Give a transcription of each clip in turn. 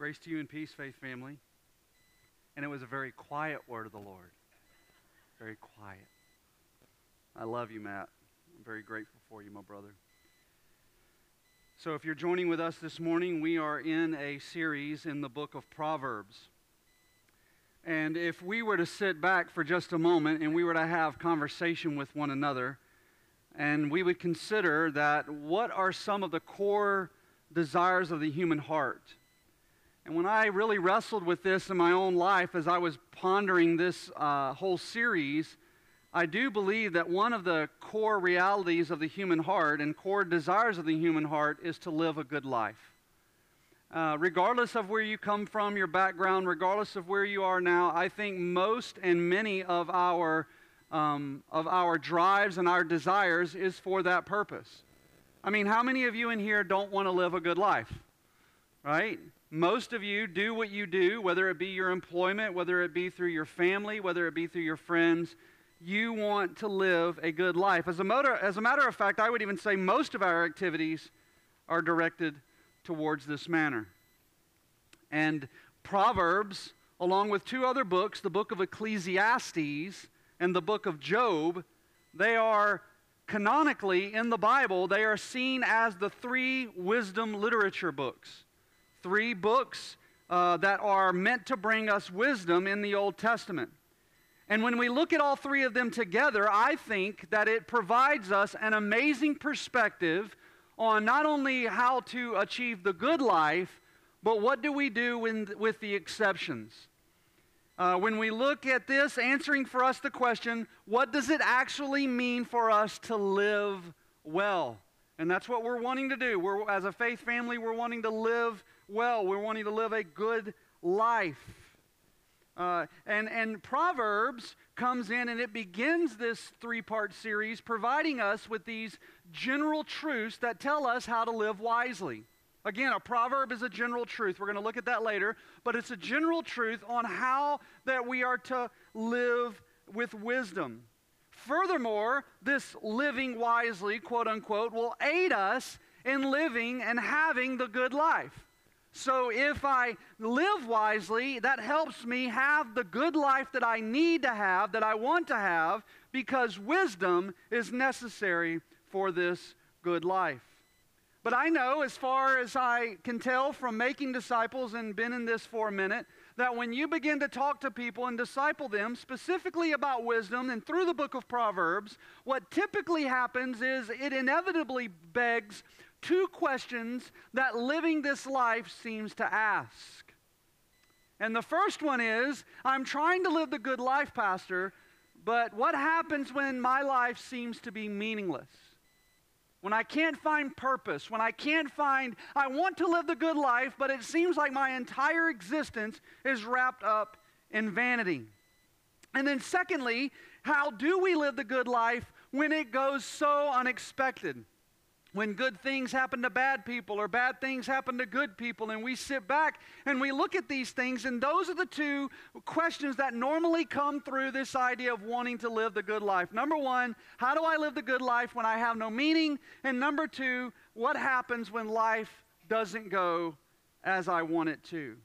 Grace to you and peace, faith family. And it was a very quiet word of the Lord. Very quiet. I love you, Matt. I'm very grateful for you, my brother. So, if you're joining with us this morning, we are in a series in the book of Proverbs. And if we were to sit back for just a moment and we were to have conversation with one another, and we would consider that what are some of the core desires of the human heart? And when I really wrestled with this in my own life as I was pondering this uh, whole series, I do believe that one of the core realities of the human heart and core desires of the human heart is to live a good life. Uh, regardless of where you come from, your background, regardless of where you are now, I think most and many of our, um, of our drives and our desires is for that purpose. I mean, how many of you in here don't want to live a good life? Right? Most of you do what you do, whether it be your employment, whether it be through your family, whether it be through your friends. You want to live a good life. As a, motor, as a matter of fact, I would even say most of our activities are directed towards this manner. And Proverbs, along with two other books, the book of Ecclesiastes and the book of Job, they are canonically in the Bible, they are seen as the three wisdom literature books three books uh, that are meant to bring us wisdom in the Old Testament. And when we look at all three of them together, I think that it provides us an amazing perspective on not only how to achieve the good life, but what do we do with the exceptions. Uh, when we look at this, answering for us the question, what does it actually mean for us to live well? And that's what we're wanting to do. We're, as a faith family, we're wanting to live well. We're wanting to live a good life. Uh, and, and Proverbs comes in and it begins this three part series providing us with these general truths that tell us how to live wisely. Again, a proverb is a general truth. We're going to look at that later, but it's a general truth on how that we are to live with wisdom. Furthermore, this living wisely, quote unquote, will aid us in living and having the good life. So if I live wisely, that helps me have the good life that I need to have, that I want to have, because wisdom is necessary for this good life. But I know, as far as I can tell from making disciples and been in this for a minute, that when you begin to talk to people and disciple them specifically about wisdom and through the book of Proverbs, what typically happens is it inevitably begs two questions that living this life seems to ask. And the first one is I'm trying to live the good life, Pastor, but what happens when my life seems to be meaningless? When I can't find purpose, when I can't find, I want to live the good life, but it seems like my entire existence is wrapped up in vanity. And then, secondly, how do we live the good life when it goes so unexpected? When good things happen to bad people or bad things happen to good people, and we sit back and we look at these things, and those are the two questions that normally come through this idea of wanting to live the good life. Number one, how do I live the good life when I have no meaning? And number two, what happens when life doesn't go as I want it to?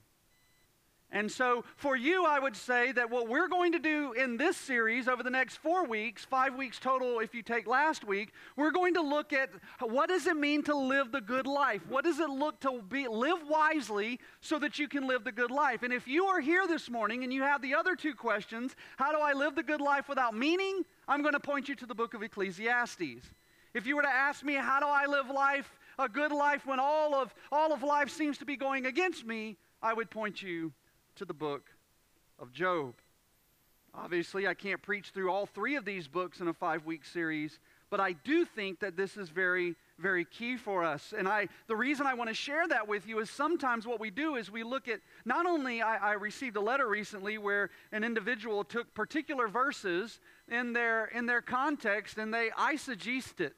And so, for you, I would say that what we're going to do in this series over the next four weeks, five weeks total if you take last week, we're going to look at what does it mean to live the good life? What does it look to be, live wisely so that you can live the good life? And if you are here this morning and you have the other two questions, how do I live the good life without meaning? I'm going to point you to the book of Ecclesiastes. If you were to ask me, how do I live life, a good life, when all of, all of life seems to be going against me, I would point you to the book of Job. Obviously, I can't preach through all three of these books in a five week series, but I do think that this is very, very key for us. And I, the reason I want to share that with you is sometimes what we do is we look at, not only I, I received a letter recently where an individual took particular verses in their, in their context and they eisegesed it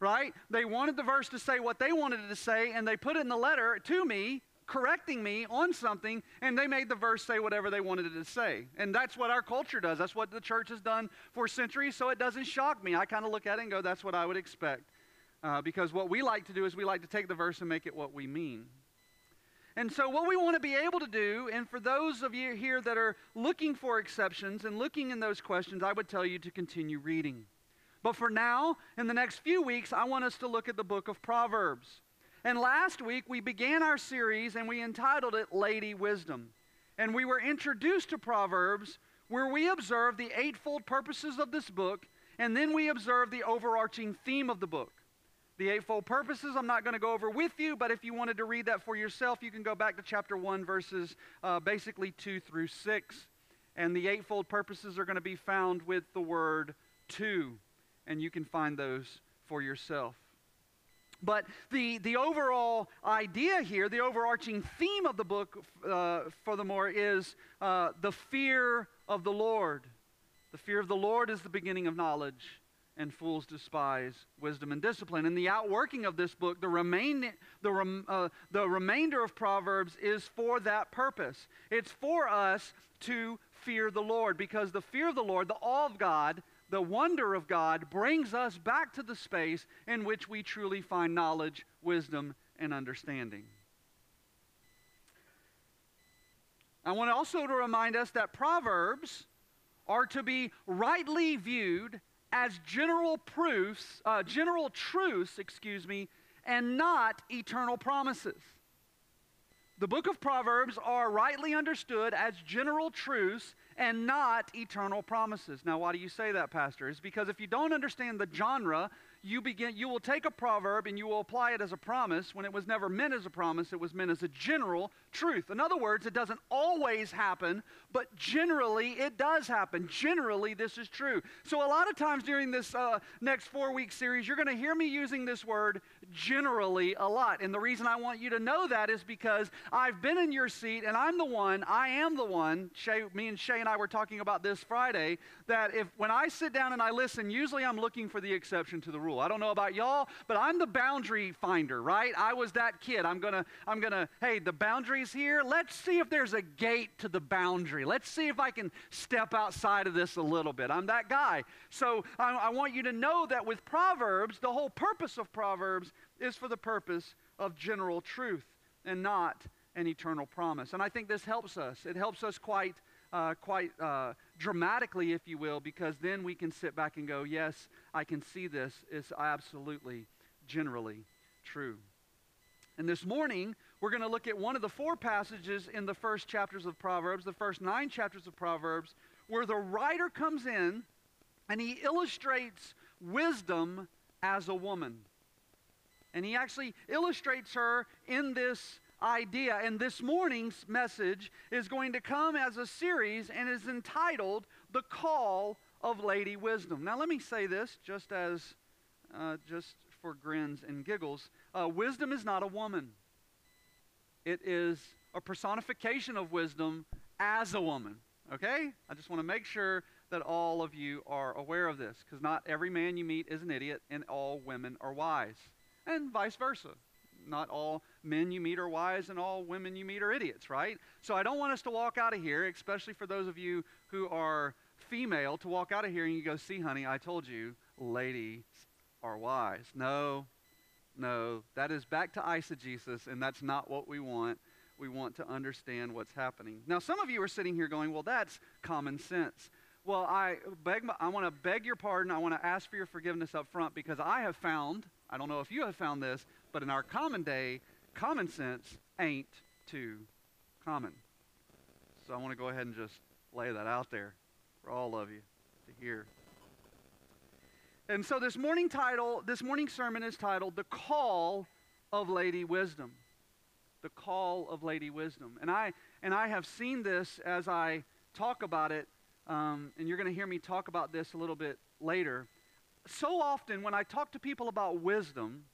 right? They wanted the verse to say what they wanted it to say, and they put it in the letter to me, correcting me on something, and they made the verse say whatever they wanted it to say. And that's what our culture does. That's what the church has done for centuries, so it doesn't shock me. I kind of look at it and go, that's what I would expect. Uh, because what we like to do is we like to take the verse and make it what we mean. And so, what we want to be able to do, and for those of you here that are looking for exceptions and looking in those questions, I would tell you to continue reading. But for now, in the next few weeks, I want us to look at the book of Proverbs. And last week, we began our series and we entitled it Lady Wisdom. And we were introduced to Proverbs where we observed the eightfold purposes of this book, and then we observed the overarching theme of the book. The eightfold purposes, I'm not going to go over with you, but if you wanted to read that for yourself, you can go back to chapter 1, verses uh, basically 2 through 6. And the eightfold purposes are going to be found with the word to, and you can find those for yourself. But the, the overall idea here, the overarching theme of the book, uh, furthermore, is uh, the fear of the Lord. The fear of the Lord is the beginning of knowledge and fools despise wisdom and discipline. And the outworking of this book, the, remain, the, rem, uh, the remainder of Proverbs, is for that purpose. It's for us to fear the Lord because the fear of the Lord, the awe of God, the wonder of God brings us back to the space in which we truly find knowledge, wisdom, and understanding. I want also to remind us that Proverbs are to be rightly viewed as general proofs, uh, general truths, excuse me, and not eternal promises. The book of Proverbs are rightly understood as general truths and not eternal promises. Now, why do you say that, Pastor? It's because if you don't understand the genre you begin you will take a proverb and you will apply it as a promise when it was never meant as a promise it was meant as a general truth in other words it doesn't always happen but generally it does happen generally this is true so a lot of times during this uh, next four week series you're going to hear me using this word generally a lot and the reason i want you to know that is because i've been in your seat and i'm the one i am the one shay, me and shay and i were talking about this friday that if when i sit down and i listen usually i'm looking for the exception to the rule. I don't know about y'all, but I'm the boundary finder, right? I was that kid. I'm to, I'm to, hey, the boundary's here. Let's see if there's a gate to the boundary. Let's see if I can step outside of this a little bit. I'm that guy. So I, I want you to know that with Proverbs, the whole purpose of Proverbs is for the purpose of general truth and not an eternal promise. And I think this helps us. It helps us quite uh, quite uh, dramatically, if you will, because then we can sit back and go, yes, I can see this is absolutely generally true. And this morning, we're going to look at one of the four passages in the first chapters of Proverbs, the first nine chapters of Proverbs, where the writer comes in and he illustrates wisdom as a woman. And he actually illustrates her in this idea. And this morning's message is going to come as a series and is entitled The Call of Lady Wisdom. Now, let me say this just as, uh, just for grins and giggles. Uh, wisdom is not a woman, it is a personification of wisdom as a woman. Okay? I just want to make sure that all of you are aware of this because not every man you meet is an idiot and all women are wise, and vice versa not all men you meet are wise and all women you meet are idiots, right? So I don't want us to walk out of here, especially for those of you who are female, to walk out of here and you go, see, honey, I told you, ladies are wise. No, no, that is back to eisegesis, and that's not what we want. We want to understand what's happening. Now, some of you are sitting here going, well, that's common sense. Well, I beg, I want to beg your pardon. I want to ask for your forgiveness up front because I have found, I don't know if you have found this, but in our common day, common sense ain't too common. So I want to go ahead and just lay that out there for all of you to hear. And so this morning title, this morning sermon is titled The Call of Lady Wisdom. The Call of Lady Wisdom. And I and I have seen this as I talk about it, um, and you're going to hear me talk about this a little bit later. So often when I talk to people about wisdom,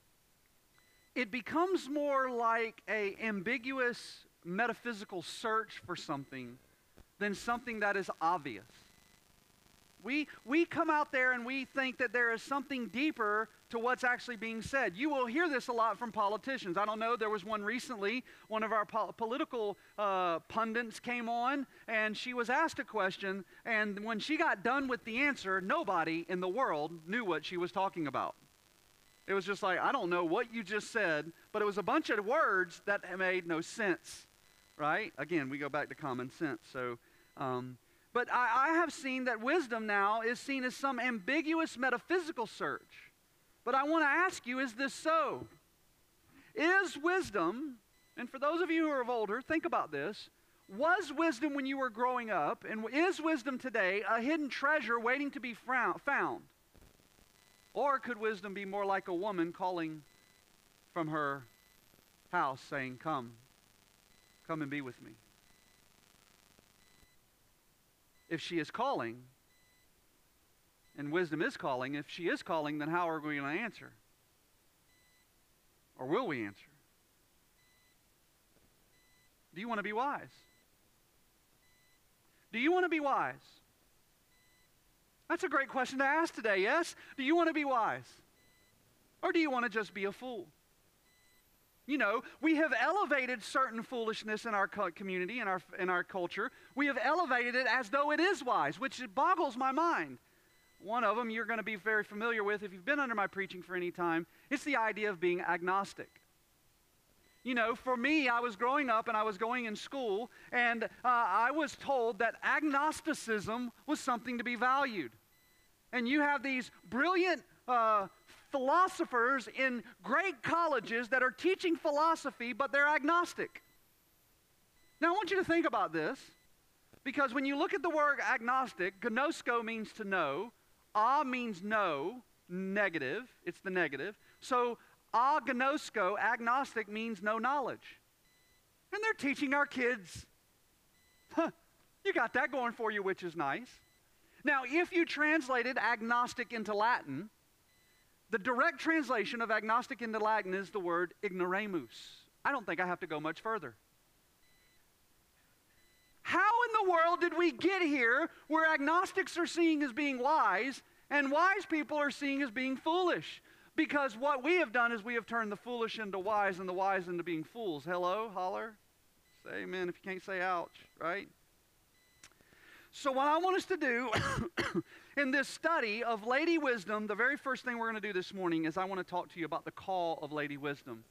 it becomes more like a ambiguous metaphysical search for something than something that is obvious. We, we come out there and we think that there is something deeper to what's actually being said. You will hear this a lot from politicians. I don't know, there was one recently, one of our po- political uh, pundits came on and she was asked a question, and when she got done with the answer, nobody in the world knew what she was talking about. It was just like, I don't know what you just said, but it was a bunch of words that made no sense, right? Again, we go back to common sense. So, um, but I, I have seen that wisdom now is seen as some ambiguous metaphysical search. But I want to ask you, is this so? Is wisdom, and for those of you who are older, think about this. Was wisdom when you were growing up, and is wisdom today a hidden treasure waiting to be found? Or could wisdom be more like a woman calling from her house saying, Come, come and be with me? If she is calling, and wisdom is calling, if she is calling, then how are we going to answer? Or will we answer? Do you want to be wise? Do you want to be wise? That's a great question to ask today, yes? Do you want to be wise? Or do you want to just be a fool? You know, we have elevated certain foolishness in our community, in our, in our culture. We have elevated it as though it is wise, which boggles my mind. One of them you're going to be very familiar with if you've been under my preaching for any time. It's the idea of being agnostic. You know, for me, I was growing up and I was going in school, and uh, I was told that agnosticism was something to be valued. And you have these brilliant uh, philosophers in great colleges that are teaching philosophy, but they're agnostic. Now, I want you to think about this, because when you look at the word agnostic, gnosko means to know, a means no, negative, it's the negative. So agnosko, agnostic, means no knowledge. And they're teaching our kids. Huh, you got that going for you, which is nice. Now, if you translated agnostic into Latin, the direct translation of agnostic into Latin is the word ignoramus. I don't think I have to go much further. How in the world did we get here where agnostics are seeing as being wise and wise people are seeing as being foolish? Because what we have done is we have turned the foolish into wise and the wise into being fools. Hello, holler. Say amen if you can't say ouch, right? So, what I want us to do in this study of Lady Wisdom, the very first thing we're going to do this morning is I want to talk to you about the call of Lady Wisdom.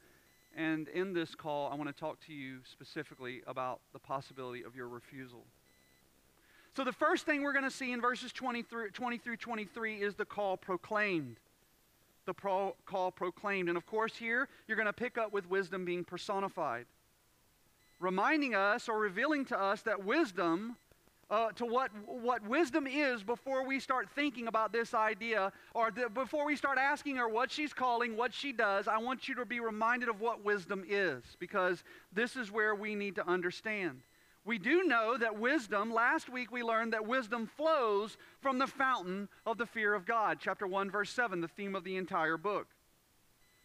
And in this call, I want to talk to you specifically about the possibility of your refusal. So, the first thing we're going to see in verses 20 through, 20 through 23 is the call proclaimed the pro- call proclaimed. And of course, here you're going to pick up with wisdom being personified, reminding us or revealing to us that wisdom. Uh, to what, what wisdom is before we start thinking about this idea, or the, before we start asking her what she's calling, what she does, I want you to be reminded of what wisdom is, because this is where we need to understand. We do know that wisdom, last week we learned that wisdom flows from the fountain of the fear of God. Chapter 1, verse 7, the theme of the entire book.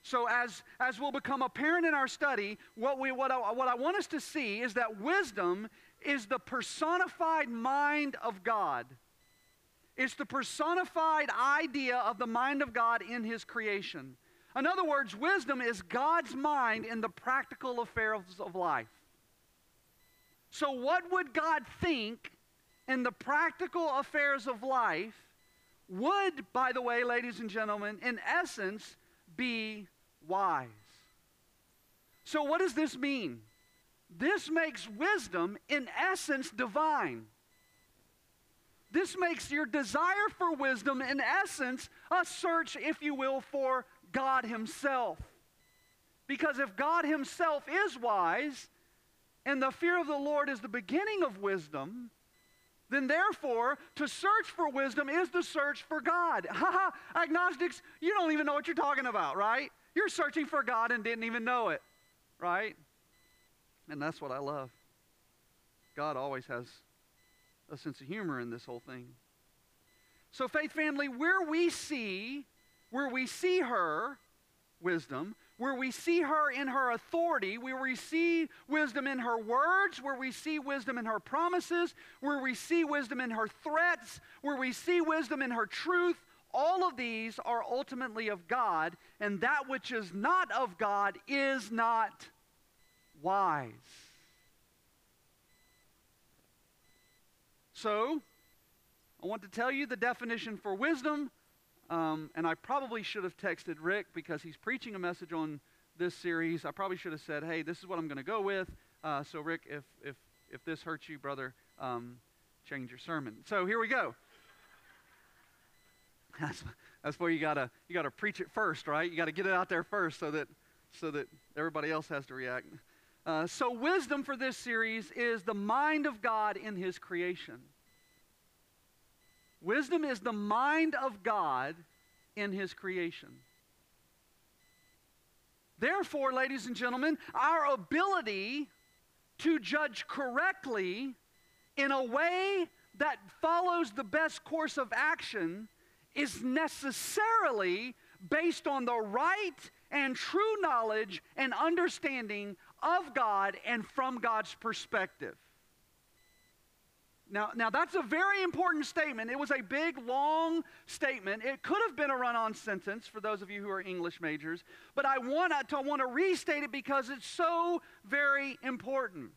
So, as, as will become apparent in our study, what, we, what, I, what I want us to see is that wisdom is the personified mind of God. It's the personified idea of the mind of God in His creation. In other words, wisdom is God's mind in the practical affairs of life. So, what would God think in the practical affairs of life would, by the way, ladies and gentlemen, in essence, be wise. So, what does this mean? This makes wisdom, in essence, divine. This makes your desire for wisdom, in essence, a search, if you will, for God Himself. Because if God Himself is wise, and the fear of the Lord is the beginning of wisdom, then therefore, to search for wisdom is the search for God. Haha, agnostics, you don't even know what you're talking about, right? You're searching for God and didn't even know it, right? And that's what I love. God always has a sense of humor in this whole thing. So, faith family, where we see, where we see her, wisdom, where we see her in her authority, where we see wisdom in her words, where we see wisdom in her promises, where we see wisdom in her threats, where we see wisdom in her truth. All of these are ultimately of God, and that which is not of God is not wise. So, I want to tell you the definition for wisdom Um, and I probably should have texted Rick because he's preaching a message on this series. I probably should have said, hey, this is what I'm going to go with. Uh, so, Rick, if, if, if this hurts you, brother, um, change your sermon. So, here we go. That's, that's where you gotta you gotta preach it first, right? You gotta get it out there first so that so that everybody else has to react. Uh, so, wisdom for this series is the mind of God in His creation. Wisdom is the mind of God in His creation. Therefore, ladies and gentlemen, our ability to judge correctly in a way that follows the best course of action is necessarily based on the right and true knowledge and understanding of God and from God's perspective. Now, now that's a very important statement. It was a big, long statement. It could have been a run-on sentence for those of you who are English majors, but I want to I want to restate it because it's so very important.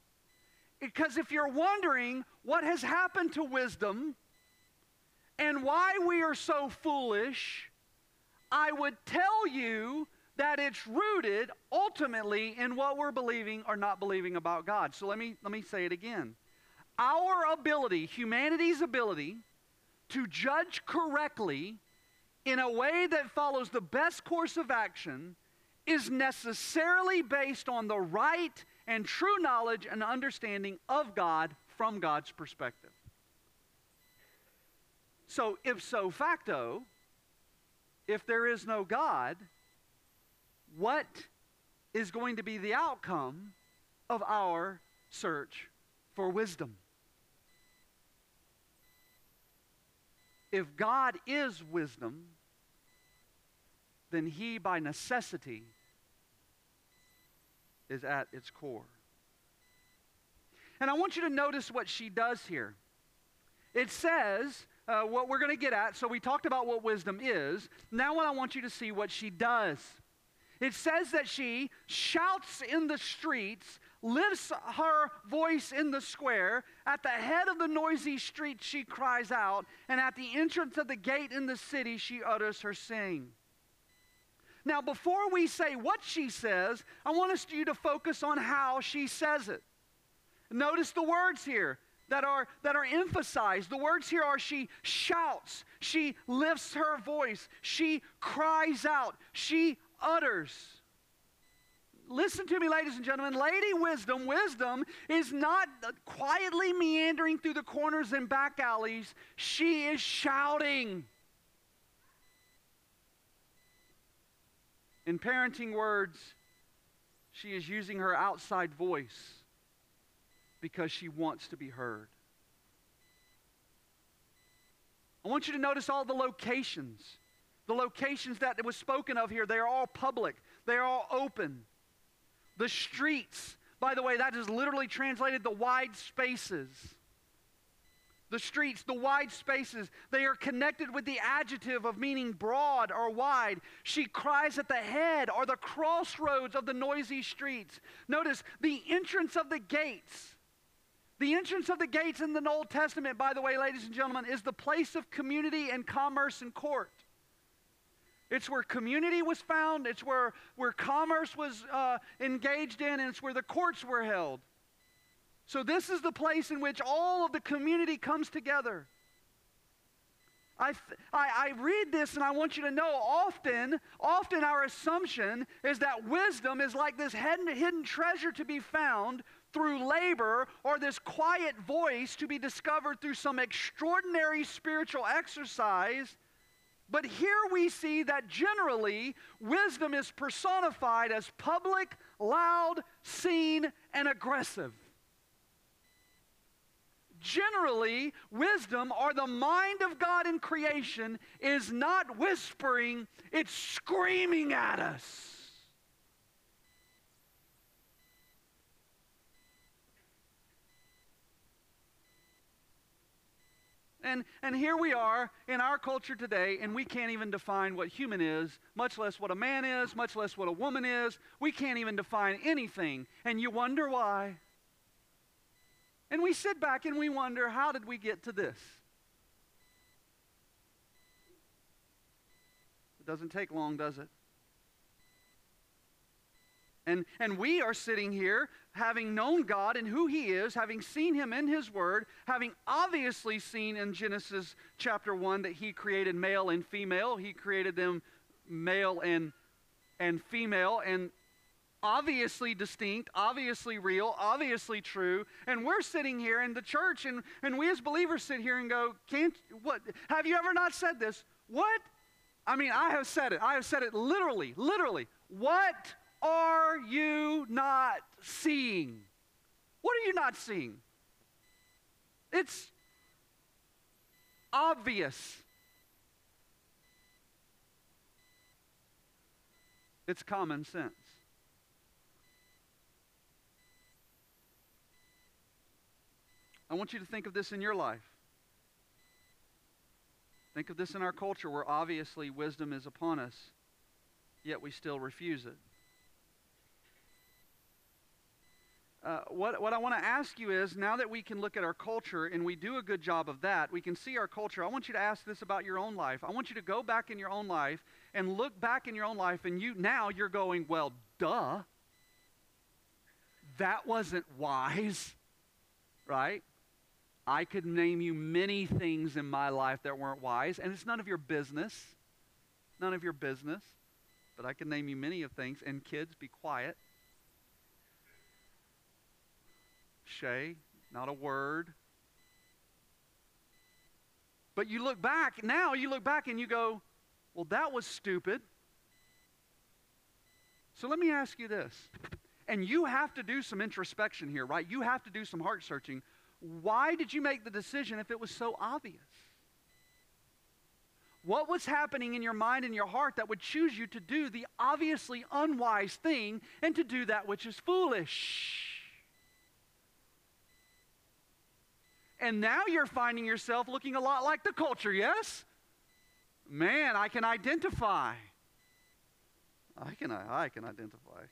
Because if you're wondering what has happened to wisdom and why we are so foolish, I would tell you that it's rooted ultimately in what we're believing or not believing about God. So let me, let me say it again. Our ability, humanity's ability, to judge correctly in a way that follows the best course of action is necessarily based on the right and true knowledge and understanding of God from God's perspective. So, ipso facto, if there is no God, what is going to be the outcome of our search for wisdom? If God is wisdom, then he by necessity is at its core. And I want you to notice what she does here. It says uh, what we're going to get at. So we talked about what wisdom is. Now, what I want you to see what she does. It says that she shouts in the streets, lifts her voice in the square. At the head of the noisy street, she cries out, and at the entrance of the gate in the city, she utters her sing. Now, before we say what she says, I want us you to focus on how she says it. Notice the words here that are, that are emphasized. The words here are she shouts, she lifts her voice, she cries out, she utters. Listen to me, ladies and gentlemen. Lady wisdom, wisdom is not quietly meandering through the corners and back alleys. She is shouting. In parenting words, she is using her outside voice because she wants to be heard. I want you to notice all the locations. The locations that was spoken of here, they are all public, they are all open. The streets, by the way, that is literally translated the wide spaces. The streets, the wide spaces, they are connected with the adjective of meaning broad or wide. She cries at the head or the crossroads of the noisy streets. Notice the entrance of the gates. The entrance of the gates in the Old Testament, by the way, ladies and gentlemen, is the place of community and commerce and court. It's where community was found, it's where, where commerce was uh, engaged in, and it's where the courts were held. So, this is the place in which all of the community comes together. I, I, I, read this and I want you to know often, often our assumption is that wisdom is like this hidden, hidden treasure to be found through labor or this quiet voice to be discovered through some extraordinary spiritual exercise but here we see that generally wisdom is personified as public, loud, seen, and aggressive. Generally, wisdom or the mind of God in creation is not whispering, it's screaming at us. And, and here we are in our culture today, and we can't even define what human is, much less what a man is, much less what a woman is. We can't even define anything. And you wonder why. And we sit back and we wonder, how did we get to this? It doesn't take long, does it? And, and we are sitting here having known God and who He is, having seen Him in His Word, having obviously seen in Genesis chapter 1 that He created male and female. He created them male and, and female, and obviously distinct, obviously real, obviously true. And we're sitting here in the church, and, and we as believers sit here and go, Can't, what? Have you ever not said this? What? I mean, I have said it. I have said it literally, literally. What are you not seeing? What are you not seeing? It's obvious. It's common sense. I want you to think of this in your life. Think of this in our culture where obviously wisdom is upon us, yet we still refuse it. Uh, what, what I want to ask you is now that we can look at our culture and we do a good job of that, we can see our culture. I want you to ask this about your own life. I want you to go back in your own life and look back in your own life, and you now you're going, well, duh. That wasn't wise, right? I could name you many things in my life that weren't wise, and it's none of your business. None of your business. But I can name you many of things. And kids, be quiet. Shay, not a word. But you look back, now you look back and you go, well, that was stupid. So let me ask you this. And you have to do some introspection here, right? You have to do some heart searching. Why did you make the decision if it was so obvious? What was happening in your mind and your heart that would choose you to do the obviously unwise thing and to do that which is foolish? And now you're finding yourself looking a lot like the culture, yes? Man, I can identify. I can, I can identify.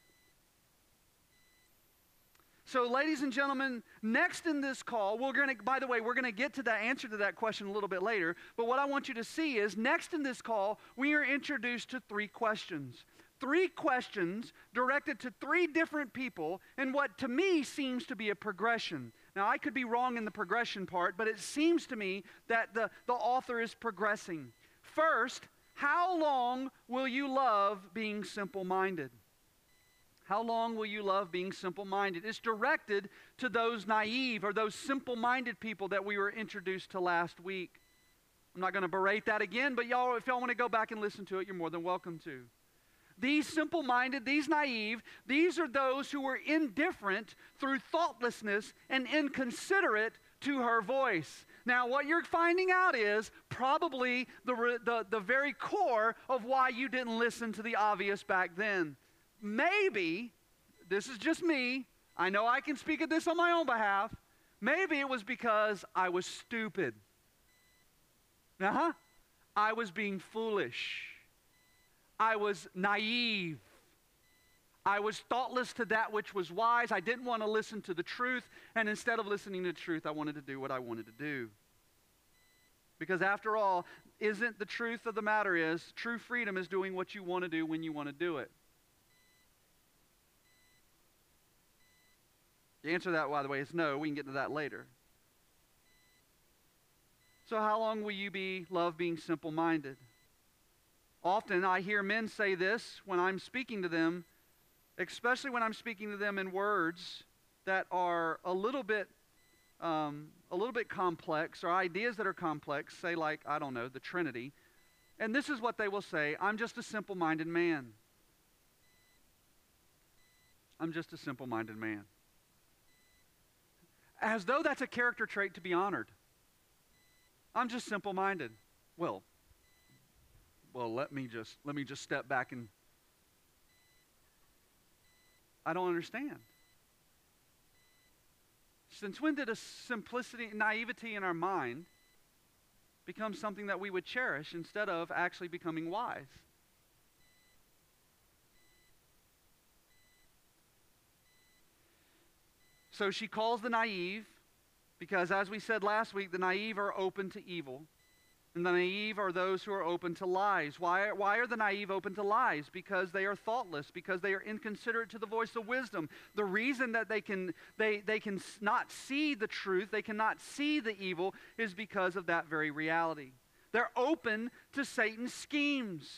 So, ladies and gentlemen, next in this call, we're going to, by the way, we're going to get to the answer to that question a little bit later. But what I want you to see is next in this call, we are introduced to three questions. Three questions directed to three different people in what to me seems to be a progression. Now, I could be wrong in the progression part, but it seems to me that the, the author is progressing. First, how long will you love being simple minded? How long will you love being simple minded? It's directed to those naive or those simple minded people that we were introduced to last week. I'm not going to berate that again, but y'all, if y'all want to go back and listen to it, you're more than welcome to. These simple minded, these naive, these are those who were indifferent through thoughtlessness and inconsiderate to her voice. Now, what you're finding out is probably the, the, the very core of why you didn't listen to the obvious back then. Maybe, this is just me, I know I can speak of this on my own behalf. Maybe it was because I was stupid. Uh huh. I was being foolish. I was naive. I was thoughtless to that which was wise. I didn't want to listen to the truth. And instead of listening to the truth, I wanted to do what I wanted to do. Because after all, isn't the truth of the matter is true freedom is doing what you want to do when you want to do it. The answer to that, by the way, is no. We can get to that later. So, how long will you be love being simple minded? Often I hear men say this when I'm speaking to them, especially when I'm speaking to them in words that are a little bit um, a little bit complex or ideas that are complex, say like, I don't know, the Trinity. And this is what they will say I'm just a simple minded man. I'm just a simple minded man. As though that's a character trait to be honored. I'm just simple minded. Well, well, let me just let me just step back and I don't understand. Since when did a simplicity, naivety in our mind become something that we would cherish instead of actually becoming wise? So she calls the naive because, as we said last week, the naive are open to evil. And the naive are those who are open to lies. Why, why are the naive open to lies? Because they are thoughtless, because they are inconsiderate to the voice of wisdom. The reason that they can, they, they can not see the truth, they cannot see the evil, is because of that very reality. They're open to Satan's schemes.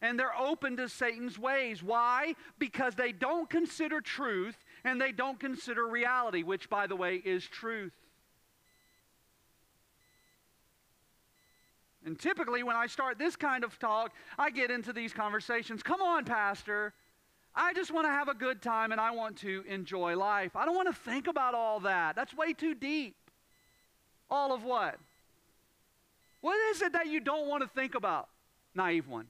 And they're open to Satan's ways. Why? Because they don't consider truth and they don't consider reality, which, by the way, is truth. And typically, when I start this kind of talk, I get into these conversations. Come on, Pastor. I just want to have a good time and I want to enjoy life. I don't want to think about all that. That's way too deep. All of what? What is it that you don't want to think about? Naive one.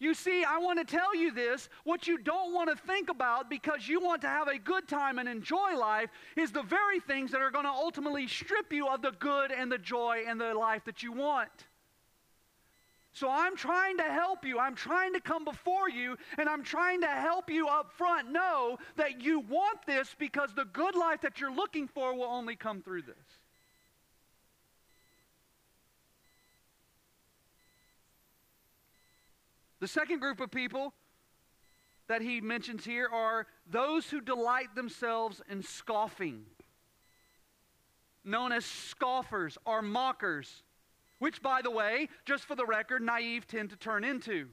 You see, I want to tell you this. What you don't want to think about because you want to have a good time and enjoy life is the very things that are going to ultimately strip you of the good and the joy and the life that you want. So I'm trying to help you. I'm trying to come before you, and I'm trying to help you up front know that you want this because the good life that you're looking for will only come through this. The second group of people that he mentions here are those who delight themselves in scoffing, known as scoffers or mockers, which, by the way, just for the record, naive tend to turn into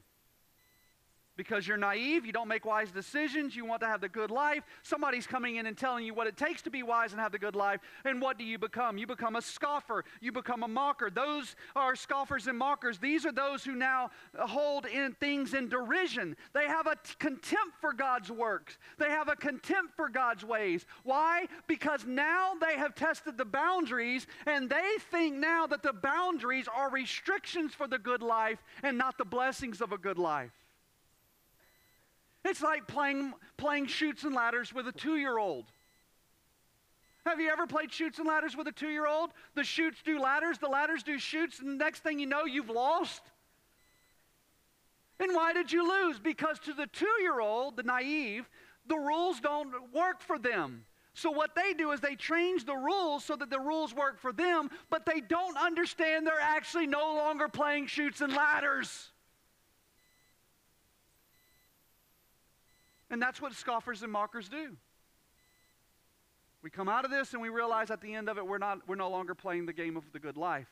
because you're naive, you don't make wise decisions, you want to have the good life. Somebody's coming in and telling you what it takes to be wise and have the good life. And what do you become? You become a scoffer, you become a mocker. Those are scoffers and mockers. These are those who now hold in things in derision. They have a t- contempt for God's works, they have a contempt for God's ways. Why? Because now they have tested the boundaries and they think now that the boundaries are restrictions for the good life and not the blessings of a good life. It's like playing, playing Chutes and Ladders with a two year old. Have you ever played Chutes and Ladders with a two year old? The chutes do ladders, the ladders do chutes, and the next thing you know, you've lost. And why did you lose? Because to the two year old, the naive, the rules don't work for them. So, what they do is they change the rules so that the rules work for them, but they don't understand they're actually no longer playing Chutes and Ladders. And that's what scoffers and mockers do. We come out of this and we realize at the end of it we're, not, we're no longer playing the game of the good life.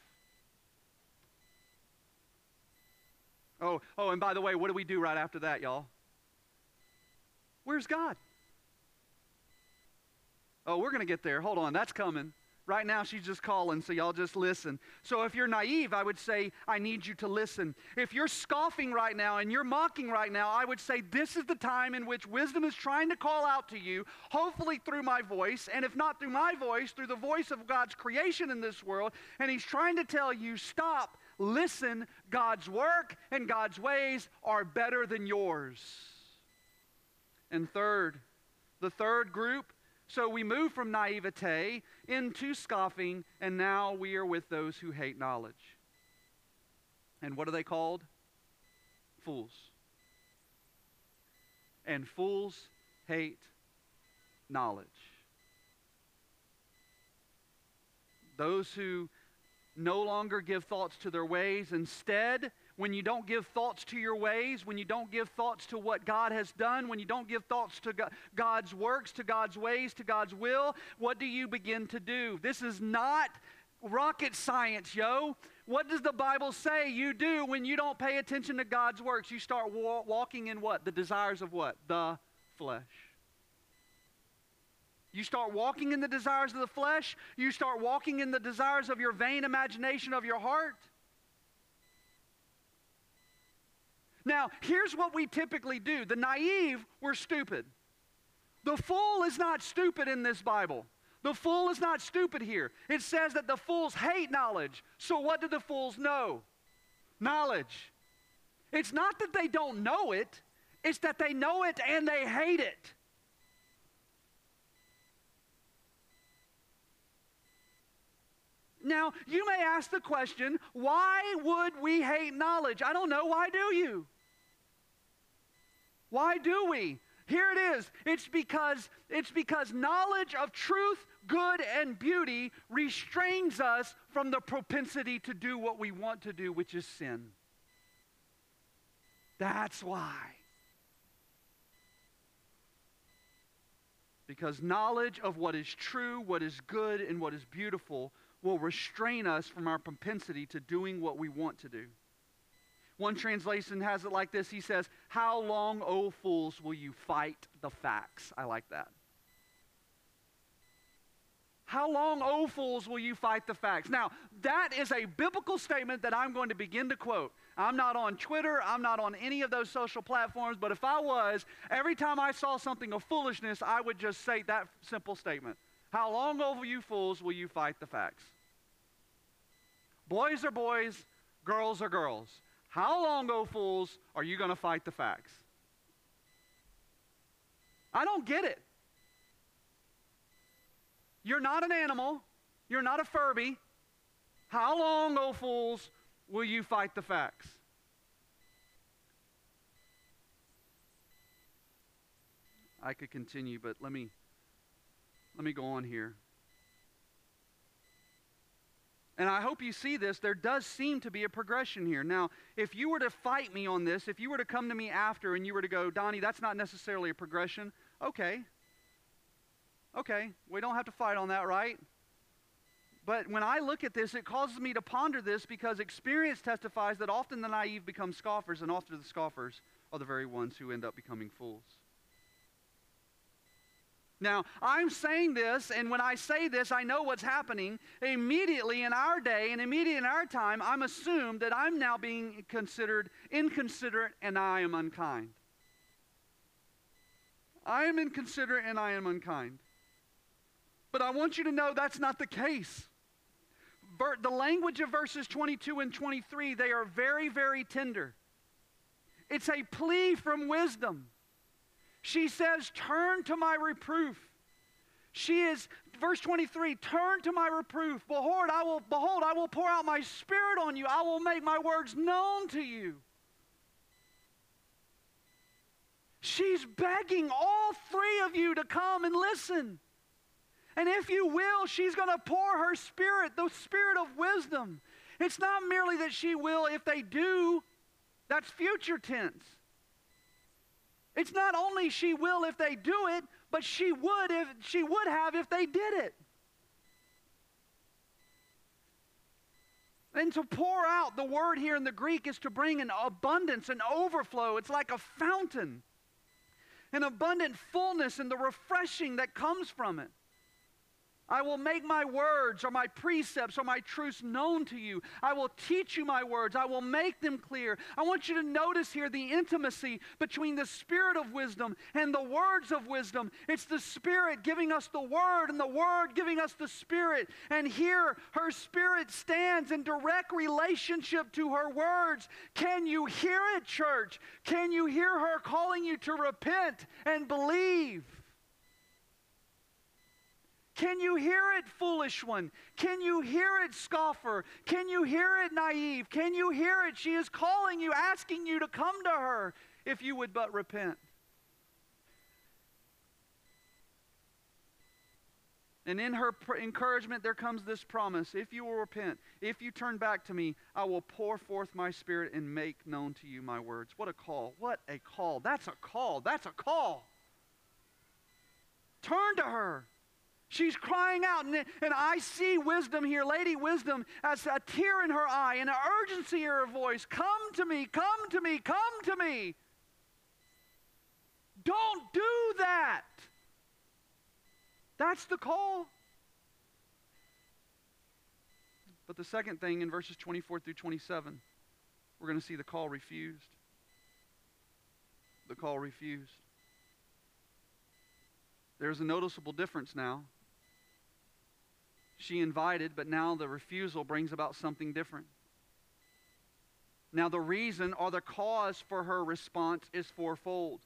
Oh, oh, and by the way, what do we do right after that, y'all? Where's God? Oh, we're going to get there. Hold on, that's coming. Right now, she's just calling, so y'all just listen. So, if you're naive, I would say, I need you to listen. If you're scoffing right now and you're mocking right now, I would say, this is the time in which wisdom is trying to call out to you, hopefully through my voice, and if not through my voice, through the voice of God's creation in this world. And He's trying to tell you, stop, listen, God's work and God's ways are better than yours. And third, the third group so we move from naivete into scoffing, and now we are with those who hate knowledge. And what are they called? Fools. And fools hate knowledge. Those who no longer give thoughts to their ways, instead, when you don't give thoughts to your ways, when you don't give thoughts to what God has done, when you don't give thoughts to God's works, to God's ways, to God's will, what do you begin to do? This is not rocket science, yo. What does the Bible say you do when you don't pay attention to God's works? You start wa- walking in what? The desires of what? The flesh. You start walking in the desires of the flesh. You start walking in the desires of your vain imagination of your heart. Now, here's what we typically do the naive, we're stupid. The fool is not stupid in this Bible. The fool is not stupid here. It says that the fools hate knowledge. So, what do the fools know? Knowledge. It's not that they don't know it, it's that they know it and they hate it. Now, you may ask the question why would we hate knowledge? I don't know. Why do you? Why do we? Here it is. It's because it's because knowledge of truth, good and beauty restrains us from the propensity to do what we want to do, which is sin. That's why. Because knowledge of what is true, what is good, and what is beautiful will restrain us from our propensity to doing what we want to do. One translation has it like this He says, How long, O fools, will you fight the facts? I like that. How long, O fools, will you fight the facts? Now, that is a biblical statement that I'm going to begin to quote. I'm not on Twitter, I'm not on any of those social platforms, but if I was, every time I saw something of foolishness, I would just say that simple statement How long, O you fools, will you fight the facts? Boys are boys, girls are girls. How long, O fools, are you going to fight the facts? I don't get it. You're not an animal. You're not a Furby. How long, O fools, will you fight the facts? I could continue, but let me let me go on here. And I hope you see this. There does seem to be a progression here. Now, if you were to fight me on this, if you were to come to me after and you were to go, Donnie, that's not necessarily a progression, okay. Okay, we don't have to fight on that, right? But when I look at this, it causes me to ponder this because experience testifies that often the naive become scoffers, and often the scoffers are the very ones who end up becoming fools. Now, I'm saying this, and when I say this, I know what's happening. Immediately in our day and immediately in our time, I'm assumed that I'm now being considered inconsiderate and I am unkind. I am inconsiderate and I am unkind. But I want you to know that's not the case. The language of verses 22 and 23, they are very, very tender. It's a plea from wisdom. She says, Turn to my reproof. She is, verse 23, turn to my reproof. Behold, I will, behold, I will pour out my spirit on you. I will make my words known to you. She's begging all three of you to come and listen. And if you will, she's going to pour her spirit, the spirit of wisdom. It's not merely that she will if they do, that's future tense. It's not only she will if they do it, but she would if she would have if they did it. And to pour out, the word here in the Greek is to bring an abundance, an overflow. It's like a fountain, an abundant fullness and the refreshing that comes from it. I will make my words or my precepts or my truths known to you. I will teach you my words. I will make them clear. I want you to notice here the intimacy between the spirit of wisdom and the words of wisdom. It's the spirit giving us the word and the word giving us the spirit. And here her spirit stands in direct relationship to her words. Can you hear it, church? Can you hear her calling you to repent and believe? Can you hear it, foolish one? Can you hear it, scoffer? Can you hear it, naive? Can you hear it? She is calling you, asking you to come to her if you would but repent. And in her pr- encouragement, there comes this promise if you will repent, if you turn back to me, I will pour forth my spirit and make known to you my words. What a call. What a call. That's a call. That's a call. Turn to her. She's crying out, and, and I see wisdom here, Lady Wisdom, as a tear in her eye and an urgency in her voice. Come to me, come to me, come to me. Don't do that. That's the call. But the second thing in verses 24 through 27, we're going to see the call refused. The call refused. There's a noticeable difference now. She invited, but now the refusal brings about something different. Now, the reason or the cause for her response is fourfold.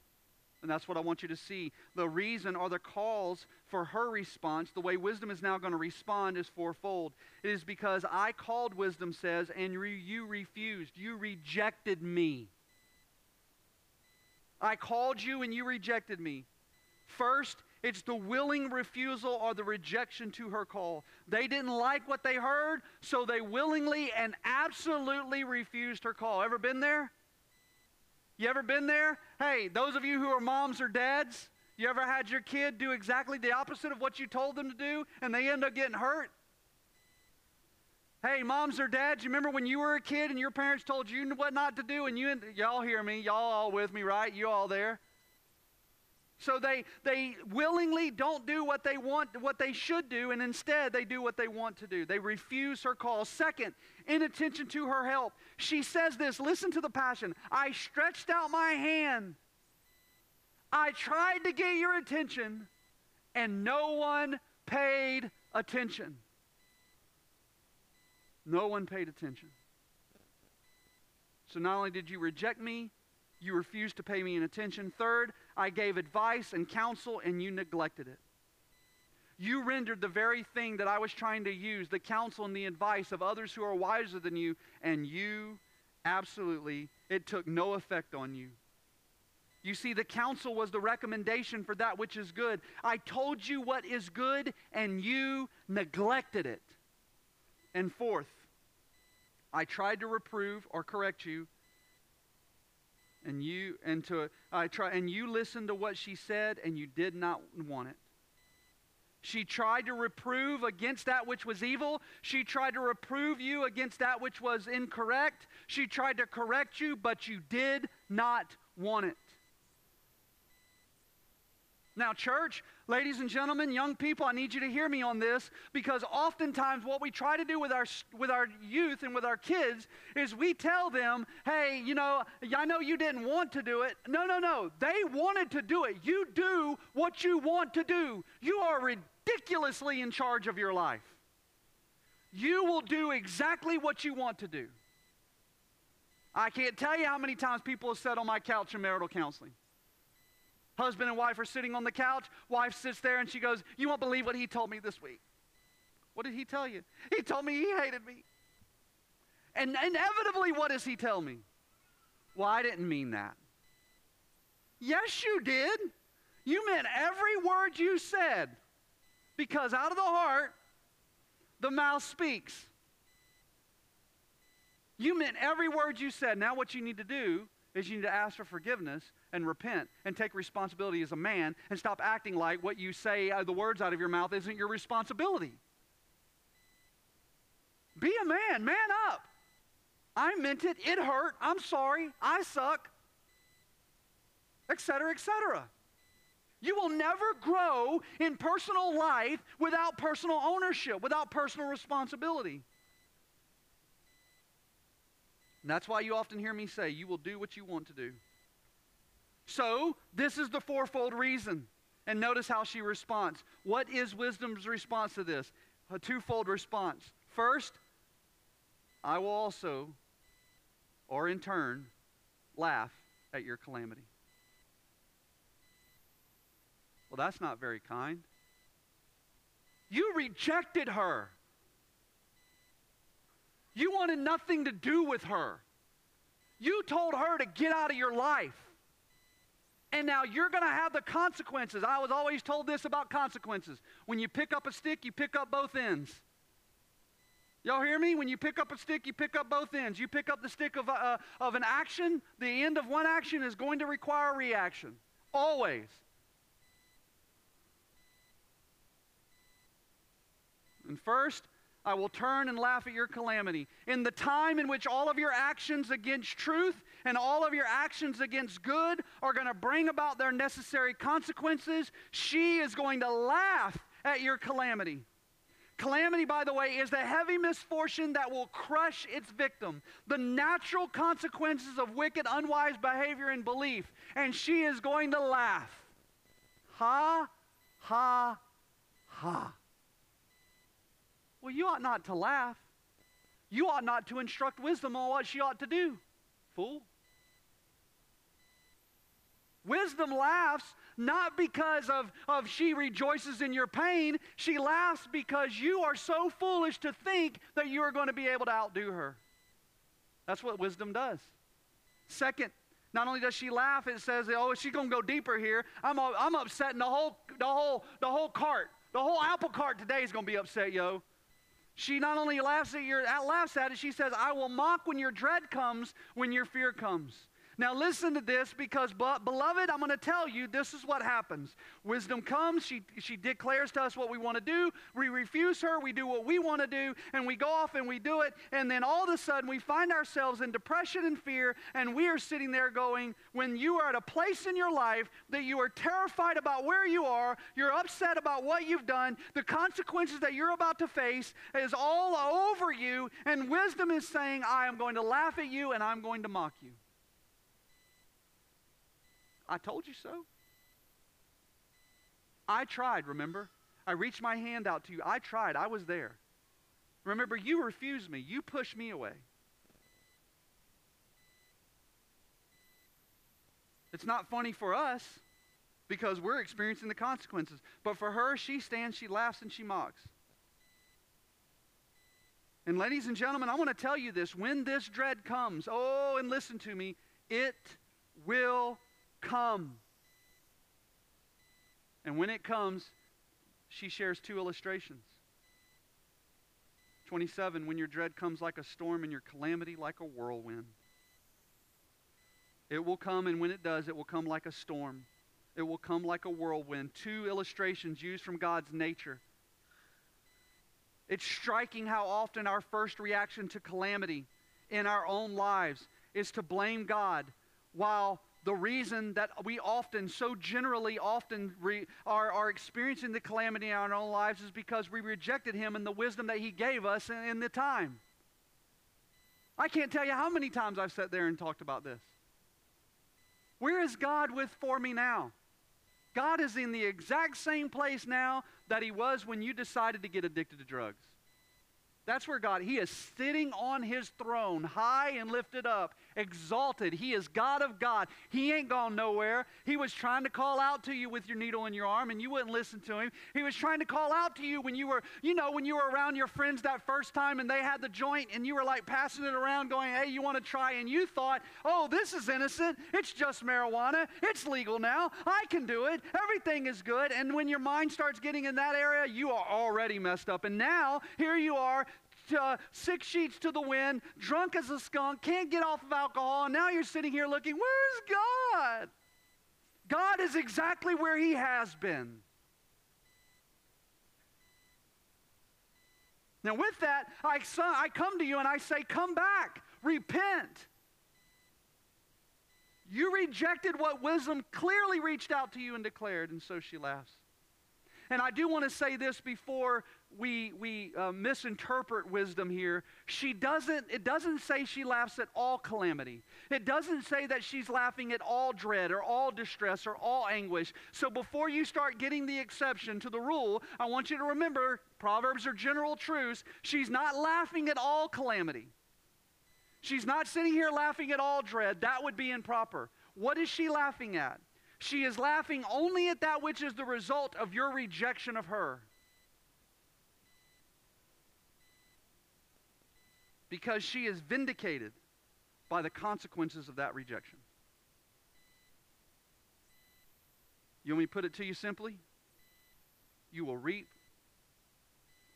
And that's what I want you to see. The reason or the cause for her response, the way wisdom is now going to respond, is fourfold. It is because I called, wisdom says, and you refused. You rejected me. I called you and you rejected me. First, it's the willing refusal or the rejection to her call. They didn't like what they heard, so they willingly and absolutely refused her call. Ever been there? You ever been there? Hey, those of you who are moms or dads, you ever had your kid do exactly the opposite of what you told them to do and they end up getting hurt? Hey, moms or dads, you remember when you were a kid and your parents told you what not to do and you y'all hear me, y'all all with me, right? You all there? So they, they willingly don't do what they want, what they should do, and instead they do what they want to do. They refuse her call. Second, inattention to her help. She says this listen to the passion. I stretched out my hand. I tried to get your attention, and no one paid attention. No one paid attention. So not only did you reject me, you refused to pay me an attention. Third, I gave advice and counsel, and you neglected it. You rendered the very thing that I was trying to use, the counsel and the advice of others who are wiser than you, and you absolutely, it took no effect on you. You see, the counsel was the recommendation for that which is good. I told you what is good, and you neglected it. And fourth, I tried to reprove or correct you, and you and to I try and you listened to what she said and you did not want it. She tried to reprove against that which was evil. She tried to reprove you against that which was incorrect. She tried to correct you, but you did not want it. Now, church, ladies and gentlemen, young people, I need you to hear me on this because oftentimes what we try to do with our, with our youth and with our kids is we tell them, hey, you know, I know you didn't want to do it. No, no, no. They wanted to do it. You do what you want to do. You are ridiculously in charge of your life. You will do exactly what you want to do. I can't tell you how many times people have said on my couch in marital counseling, Husband and wife are sitting on the couch. Wife sits there and she goes, You won't believe what he told me this week. What did he tell you? He told me he hated me. And inevitably, what does he tell me? Well, I didn't mean that. Yes, you did. You meant every word you said. Because out of the heart, the mouth speaks. You meant every word you said. Now, what you need to do is you need to ask for forgiveness and repent and take responsibility as a man and stop acting like what you say, uh, the words out of your mouth, isn't your responsibility. Be a man, man up. I meant it, it hurt, I'm sorry, I suck, etc., etc. You will never grow in personal life without personal ownership, without personal responsibility. And that's why you often hear me say, you will do what you want to do. So, this is the fourfold reason. And notice how she responds. What is wisdom's response to this? A twofold response. First, I will also, or in turn, laugh at your calamity. Well, that's not very kind. You rejected her. You wanted nothing to do with her. You told her to get out of your life. And now you're going to have the consequences. I was always told this about consequences. When you pick up a stick, you pick up both ends. Y'all hear me? When you pick up a stick, you pick up both ends. You pick up the stick of, uh, of an action, the end of one action is going to require a reaction. Always. And first, I will turn and laugh at your calamity. In the time in which all of your actions against truth and all of your actions against good are going to bring about their necessary consequences, she is going to laugh at your calamity. Calamity, by the way, is the heavy misfortune that will crush its victim, the natural consequences of wicked, unwise behavior and belief. And she is going to laugh. Ha, ha, ha. Well, you ought not to laugh. You ought not to instruct wisdom on what she ought to do, fool. Wisdom laughs not because of, of she rejoices in your pain. She laughs because you are so foolish to think that you are going to be able to outdo her. That's what wisdom does. Second, Not only does she laugh, it says, "Oh, she's going to go deeper here." I'm, I'm upsetting the whole, the whole, the whole cart. The whole apple cart today is going to be upset, yo. She not only laughs at your laughs at it, she says, "I will mock when your dread comes, when your fear comes." Now, listen to this because, beloved, I'm going to tell you this is what happens. Wisdom comes, she, she declares to us what we want to do. We refuse her, we do what we want to do, and we go off and we do it. And then all of a sudden, we find ourselves in depression and fear, and we are sitting there going, when you are at a place in your life that you are terrified about where you are, you're upset about what you've done, the consequences that you're about to face is all over you, and wisdom is saying, I am going to laugh at you and I'm going to mock you. I told you so. I tried, remember? I reached my hand out to you. I tried. I was there. Remember, you refused me. You pushed me away. It's not funny for us because we're experiencing the consequences. But for her, she stands, she laughs, and she mocks. And, ladies and gentlemen, I want to tell you this when this dread comes, oh, and listen to me, it will come. And when it comes, she shares two illustrations. 27, when your dread comes like a storm and your calamity like a whirlwind. It will come, and when it does, it will come like a storm. It will come like a whirlwind. Two illustrations used from God's nature. It's striking how often our first reaction to calamity in our own lives is to blame God, while the reason that we often, so generally often, re, are, are experiencing the calamity in our own lives is because we rejected Him and the wisdom that He gave us in, in the time. I can't tell you how many times I've sat there and talked about this. Where is God with for me now? God is in the exact same place now that He was when you decided to get addicted to drugs. That's where God, He is sitting on His throne, high and lifted up, exalted. He is God of God. He ain't gone nowhere. He was trying to call out to you with your needle in your arm and you wouldn't listen to him. He was trying to call out to you when you were, you know, when you were around your friends that first time and they had the joint and you were like passing it around going, hey, you want to try? And you thought, oh, this is innocent. It's just marijuana. It's legal now. I can do it. Everything is good. And when your mind starts getting in that area, you are already messed up. And now, here you are uh, six sheets to the wind, drunk as a skunk, can't get off of alcohol, and now you're sitting here looking, where's God? God is exactly where He has been. Now, with that, I, I come to you and I say, Come back, repent. You rejected what wisdom clearly reached out to you and declared, and so she laughs. And I do want to say this before we, we uh, misinterpret wisdom here. She doesn't, it doesn't say she laughs at all calamity. It doesn't say that she's laughing at all dread or all distress or all anguish. So before you start getting the exception to the rule, I want you to remember Proverbs are general truths. She's not laughing at all calamity. She's not sitting here laughing at all dread. That would be improper. What is she laughing at? She is laughing only at that which is the result of your rejection of her. Because she is vindicated by the consequences of that rejection. You want me to put it to you simply? You will reap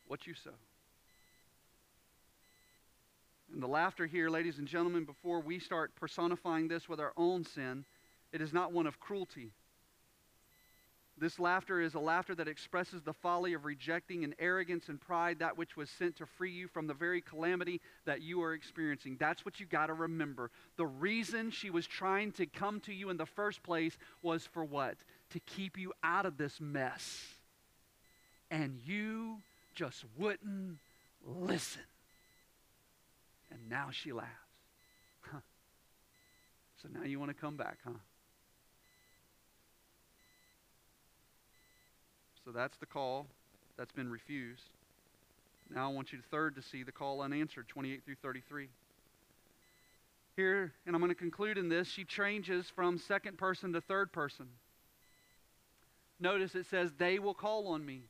what you sow. And the laughter here, ladies and gentlemen, before we start personifying this with our own sin, it is not one of cruelty. This laughter is a laughter that expresses the folly of rejecting in arrogance and pride that which was sent to free you from the very calamity that you are experiencing. That's what you got to remember. The reason she was trying to come to you in the first place was for what? To keep you out of this mess. And you just wouldn't listen. And now she laughs. Huh. So now you want to come back, huh? So that's the call that's been refused. Now I want you to third to see the call unanswered, 28 through 33. Here, and I'm going to conclude in this, she changes from second person to third person. Notice it says, They will call on me.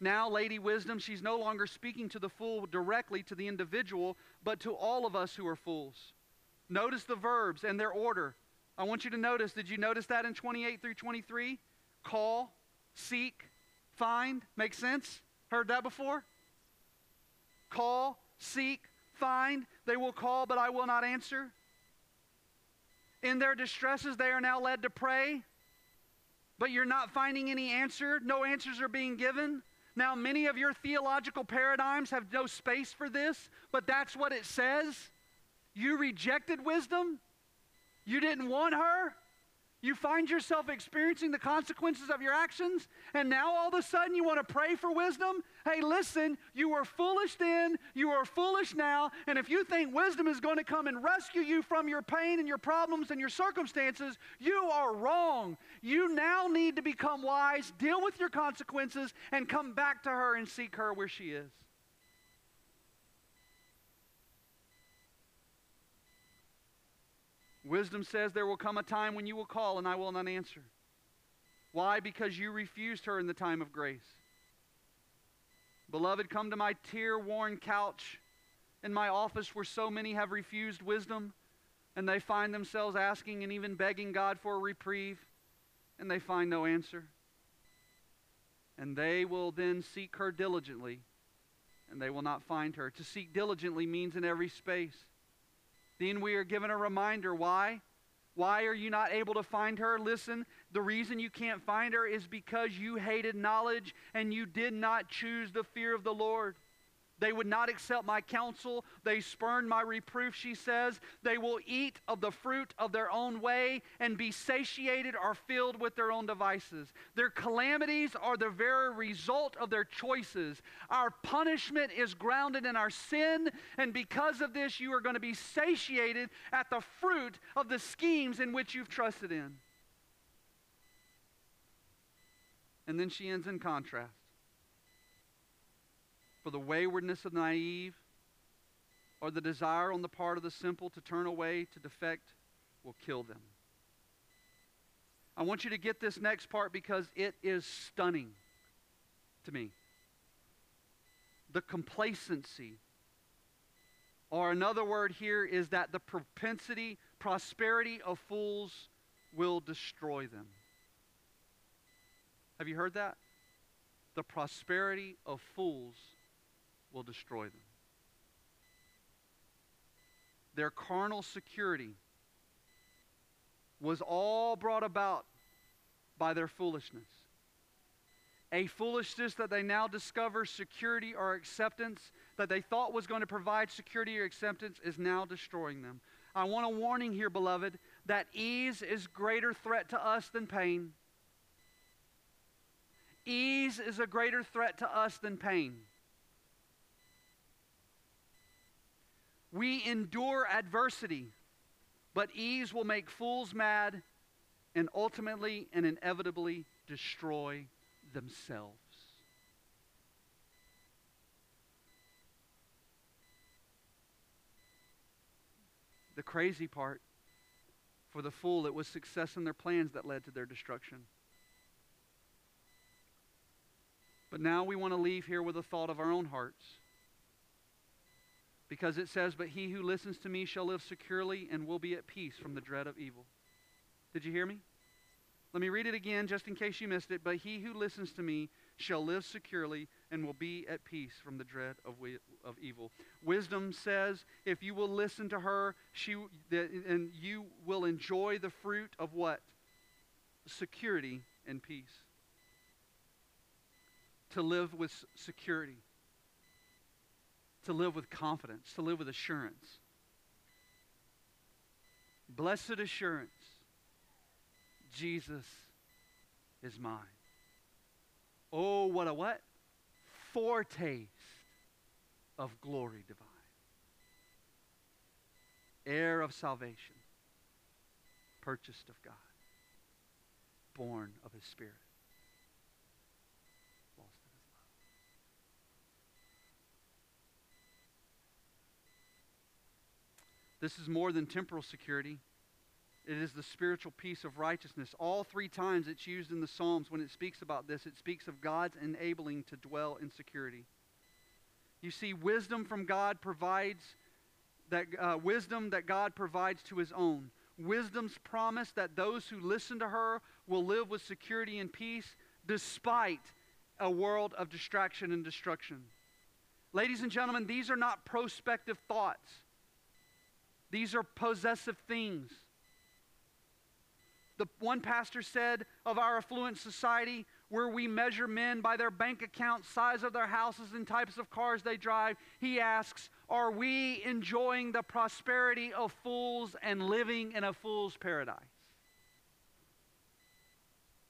Now, Lady Wisdom, she's no longer speaking to the fool directly to the individual, but to all of us who are fools. Notice the verbs and their order. I want you to notice, did you notice that in 28 through 23? Call, seek, find. Make sense? Heard that before? Call, seek, find. They will call, but I will not answer. In their distresses, they are now led to pray, but you're not finding any answer. No answers are being given. Now, many of your theological paradigms have no space for this, but that's what it says. You rejected wisdom. You didn't want her. You find yourself experiencing the consequences of your actions, and now all of a sudden you want to pray for wisdom? Hey, listen, you were foolish then, you are foolish now, and if you think wisdom is going to come and rescue you from your pain and your problems and your circumstances, you are wrong. You now need to become wise, deal with your consequences, and come back to her and seek her where she is. Wisdom says there will come a time when you will call and I will not answer. Why? Because you refused her in the time of grace. Beloved, come to my tear worn couch in my office where so many have refused wisdom and they find themselves asking and even begging God for a reprieve and they find no answer. And they will then seek her diligently and they will not find her. To seek diligently means in every space. Then we are given a reminder. Why? Why are you not able to find her? Listen, the reason you can't find her is because you hated knowledge and you did not choose the fear of the Lord. They would not accept my counsel. They spurn my reproof, she says. They will eat of the fruit of their own way and be satiated or filled with their own devices. Their calamities are the very result of their choices. Our punishment is grounded in our sin, and because of this, you are going to be satiated at the fruit of the schemes in which you've trusted in. And then she ends in contrast for the waywardness of the naive or the desire on the part of the simple to turn away to defect will kill them. I want you to get this next part because it is stunning to me. The complacency, or another word here is that the propensity, prosperity of fools will destroy them. Have you heard that? The prosperity of fools will destroy them. Their carnal security was all brought about by their foolishness. A foolishness that they now discover security or acceptance that they thought was going to provide security or acceptance is now destroying them. I want a warning here, beloved, that ease is greater threat to us than pain. Ease is a greater threat to us than pain. We endure adversity, but ease will make fools mad and ultimately and inevitably destroy themselves. The crazy part for the fool, it was success in their plans that led to their destruction. But now we want to leave here with a thought of our own hearts. Because it says, But he who listens to me shall live securely and will be at peace from the dread of evil. Did you hear me? Let me read it again just in case you missed it. But he who listens to me shall live securely and will be at peace from the dread of, we, of evil. Wisdom says, if you will listen to her, she, the, and you will enjoy the fruit of what? Security and peace. To live with security to live with confidence, to live with assurance. Blessed assurance, Jesus is mine. Oh, what a what? Foretaste of glory divine. Heir of salvation, purchased of God, born of his Spirit. This is more than temporal security. It is the spiritual peace of righteousness. All three times it's used in the Psalms when it speaks about this, it speaks of God's enabling to dwell in security. You see, wisdom from God provides that uh, wisdom that God provides to his own. Wisdom's promise that those who listen to her will live with security and peace despite a world of distraction and destruction. Ladies and gentlemen, these are not prospective thoughts. These are possessive things. The one pastor said of our affluent society, where we measure men by their bank account, size of their houses, and types of cars they drive, he asks, Are we enjoying the prosperity of fools and living in a fool's paradise?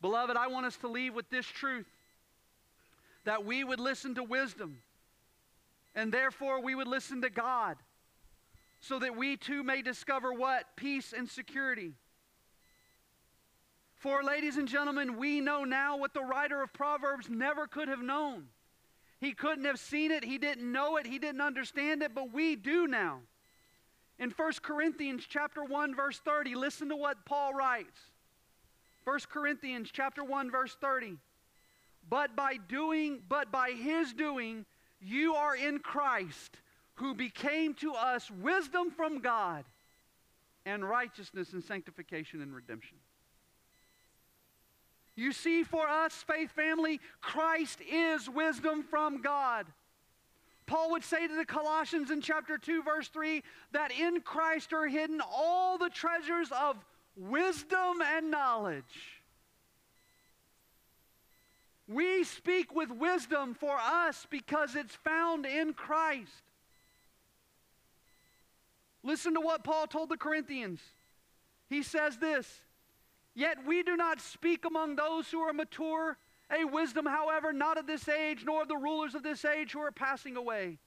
Beloved, I want us to leave with this truth that we would listen to wisdom, and therefore we would listen to God, so that we too may discover what? Peace and security. For, ladies and gentlemen, we know now what the writer of Proverbs never could have known. He couldn't have seen it, he didn't know it, he didn't understand it, but we do now. In 1 Corinthians chapter 1 verse 30, listen to what Paul writes. 1 Corinthians chapter 1 verse 30. But by doing, but by his doing, you are in Christ, who became to us wisdom from God and righteousness and sanctification and redemption. You see, for us, faith family, Christ is wisdom from God. Paul would say to the Colossians in chapter 2, verse 3, that in Christ are hidden all the treasures of wisdom and knowledge. We speak with wisdom for us because it's found in Christ. Listen to what Paul told the Corinthians. He says this Yet we do not speak among those who are mature, a wisdom, however, not of this age, nor of the rulers of this age who are passing away.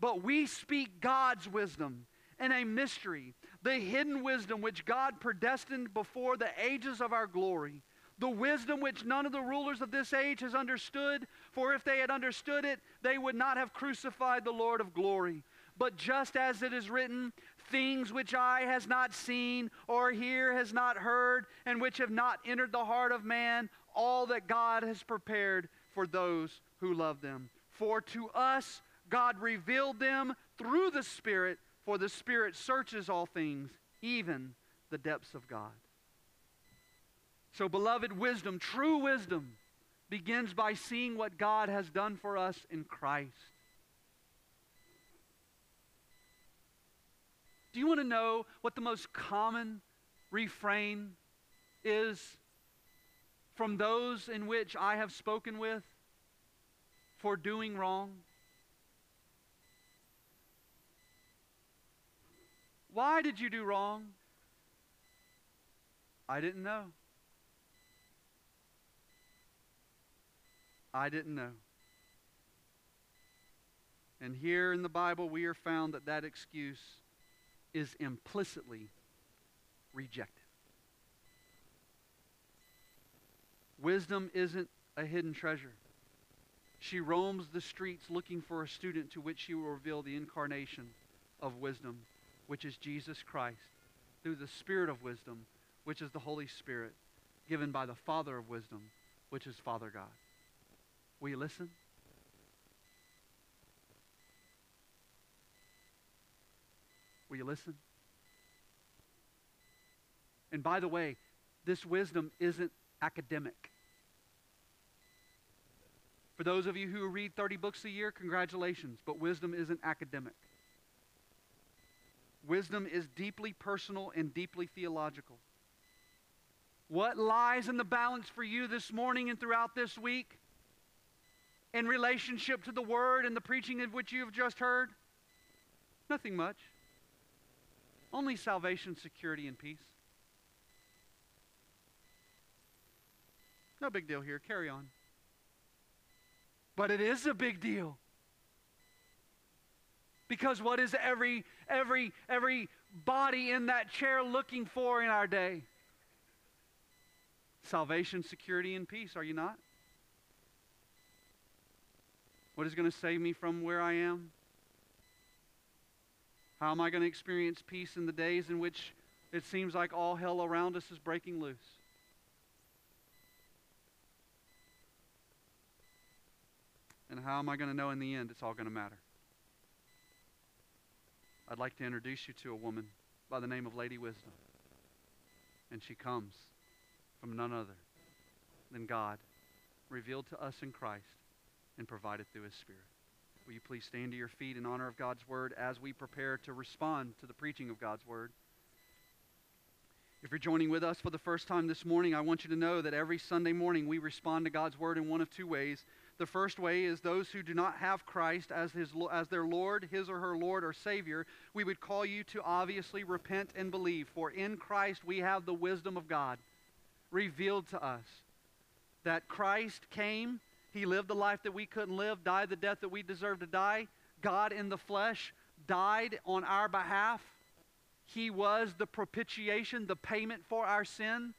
But we speak God's wisdom and a mystery, the hidden wisdom which God predestined before the ages of our glory. The wisdom which none of the rulers of this age has understood, for if they had understood it, they would not have crucified the Lord of glory. But just as it is written, things which eye has not seen or ear has not heard, and which have not entered the heart of man, all that God has prepared for those who love them. For to us God revealed them through the Spirit, for the Spirit searches all things, even the depths of God. So, beloved, wisdom, true wisdom, begins by seeing what God has done for us in Christ. Do you want to know what the most common refrain is from those in which I have spoken with for doing wrong? Why did you do wrong? I didn't know. I didn't know. And here in the Bible, we are found that that excuse is implicitly rejected. Wisdom isn't a hidden treasure. She roams the streets looking for a student to which she will reveal the incarnation of wisdom, which is Jesus Christ, through the Spirit of wisdom, which is the Holy Spirit, given by the Father of wisdom, which is Father God. Will you listen? Will you listen? And by the way, this wisdom isn't academic. For those of you who read 30 books a year, congratulations, but wisdom isn't academic. Wisdom is deeply personal and deeply theological. What lies in the balance for you this morning and throughout this week in relationship to the word and the preaching of which you have just heard? Nothing much. Only salvation, security, and peace. No big deal here. Carry on. But it is a big deal. Because what is every every every body in that chair looking for in our day? Salvation, security, and peace, are you not? What is going to save me from where I am? How am I going to experience peace in the days in which it seems like all hell around us is breaking loose? And how am I going to know in the end it's all going to matter? I'd like to introduce you to a woman by the name of Lady Wisdom. And she comes from none other than God, revealed to us in Christ and provided through His Spirit. Will you please stand to your feet in honor of God's Word as we prepare to respond to the preaching of God's Word? If you're joining with us for the first time this morning, I want you to know that every Sunday morning we respond to God's Word in one of two ways. The first way is those who do not have Christ as, his, as their Lord, his or her Lord or Savior, we would call you to obviously repent and believe. For in Christ we have the wisdom of God revealed to us. That Christ came, he lived the life that we couldn't live, died the death that we deserve to die. God in the flesh died on our behalf. He was the propitiation, the payment for our sin.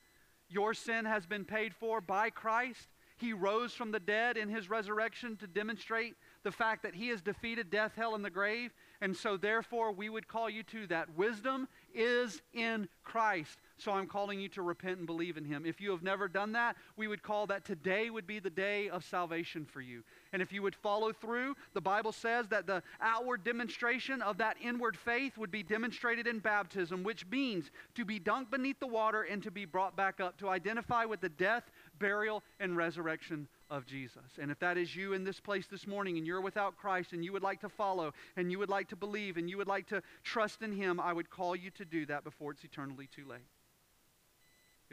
Your sin has been paid for by Christ. He rose from the dead in his resurrection to demonstrate the fact that he has defeated death, hell, and the grave. And so, therefore, we would call you to that. Wisdom is in Christ. So I'm calling you to repent and believe in him. If you have never done that, we would call that today would be the day of salvation for you. And if you would follow through, the Bible says that the outward demonstration of that inward faith would be demonstrated in baptism, which means to be dunked beneath the water and to be brought back up, to identify with the death, burial, and resurrection of Jesus. And if that is you in this place this morning and you're without Christ and you would like to follow and you would like to believe and you would like to trust in Him, I would call you to do that before it's eternally too late.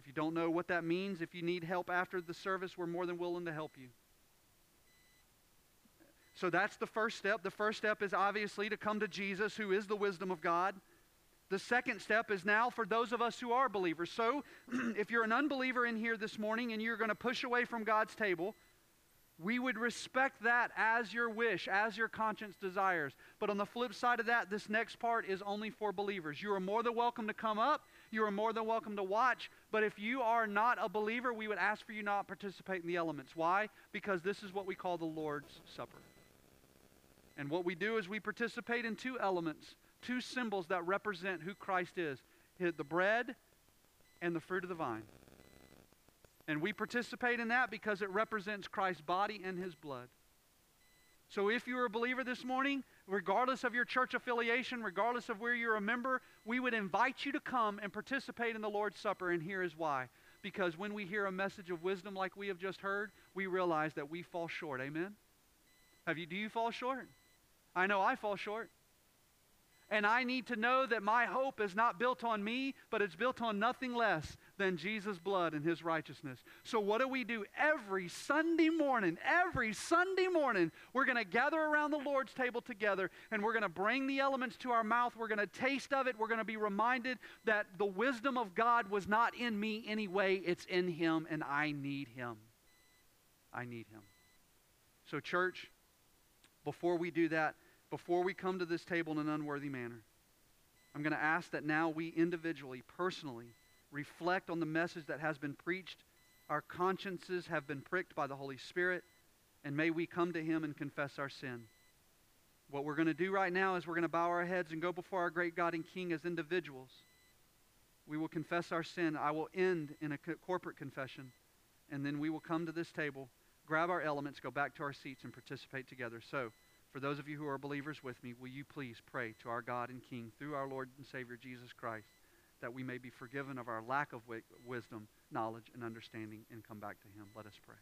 If you don't know what that means, if you need help after the service, we're more than willing to help you. So that's the first step. The first step is obviously to come to Jesus, who is the wisdom of God. The second step is now for those of us who are believers. So, if you're an unbeliever in here this morning and you're going to push away from God's table, we would respect that as your wish, as your conscience desires. But on the flip side of that, this next part is only for believers. You are more than welcome to come up. You are more than welcome to watch. But if you are not a believer, we would ask for you not participate in the elements. Why? Because this is what we call the Lord's Supper. And what we do is we participate in two elements two symbols that represent who Christ is the bread and the fruit of the vine. And we participate in that because it represents Christ's body and his blood. So if you're a believer this morning, regardless of your church affiliation, regardless of where you're a member, we would invite you to come and participate in the Lord's Supper. And here is why. Because when we hear a message of wisdom like we have just heard, we realize that we fall short. Amen? Have you, do you fall short? I know I fall short. And I need to know that my hope is not built on me, but it's built on nothing less than Jesus' blood and his righteousness. So, what do we do every Sunday morning? Every Sunday morning, we're going to gather around the Lord's table together and we're going to bring the elements to our mouth. We're going to taste of it. We're going to be reminded that the wisdom of God was not in me anyway, it's in him, and I need him. I need him. So, church, before we do that, before we come to this table in an unworthy manner. I'm going to ask that now we individually, personally, reflect on the message that has been preached. Our consciences have been pricked by the Holy Spirit, and may we come to Him and confess our sin. What we're going to do right now is we're going to bow our heads and go before our great God and King as individuals. We will confess our sin. I will end in a corporate confession, and then we will come to this table, grab our elements, go back to our seats, and participate together. So, for those of you who are believers with me, will you please pray to our God and King through our Lord and Savior Jesus Christ that we may be forgiven of our lack of wisdom, knowledge, and understanding and come back to Him? Let us pray.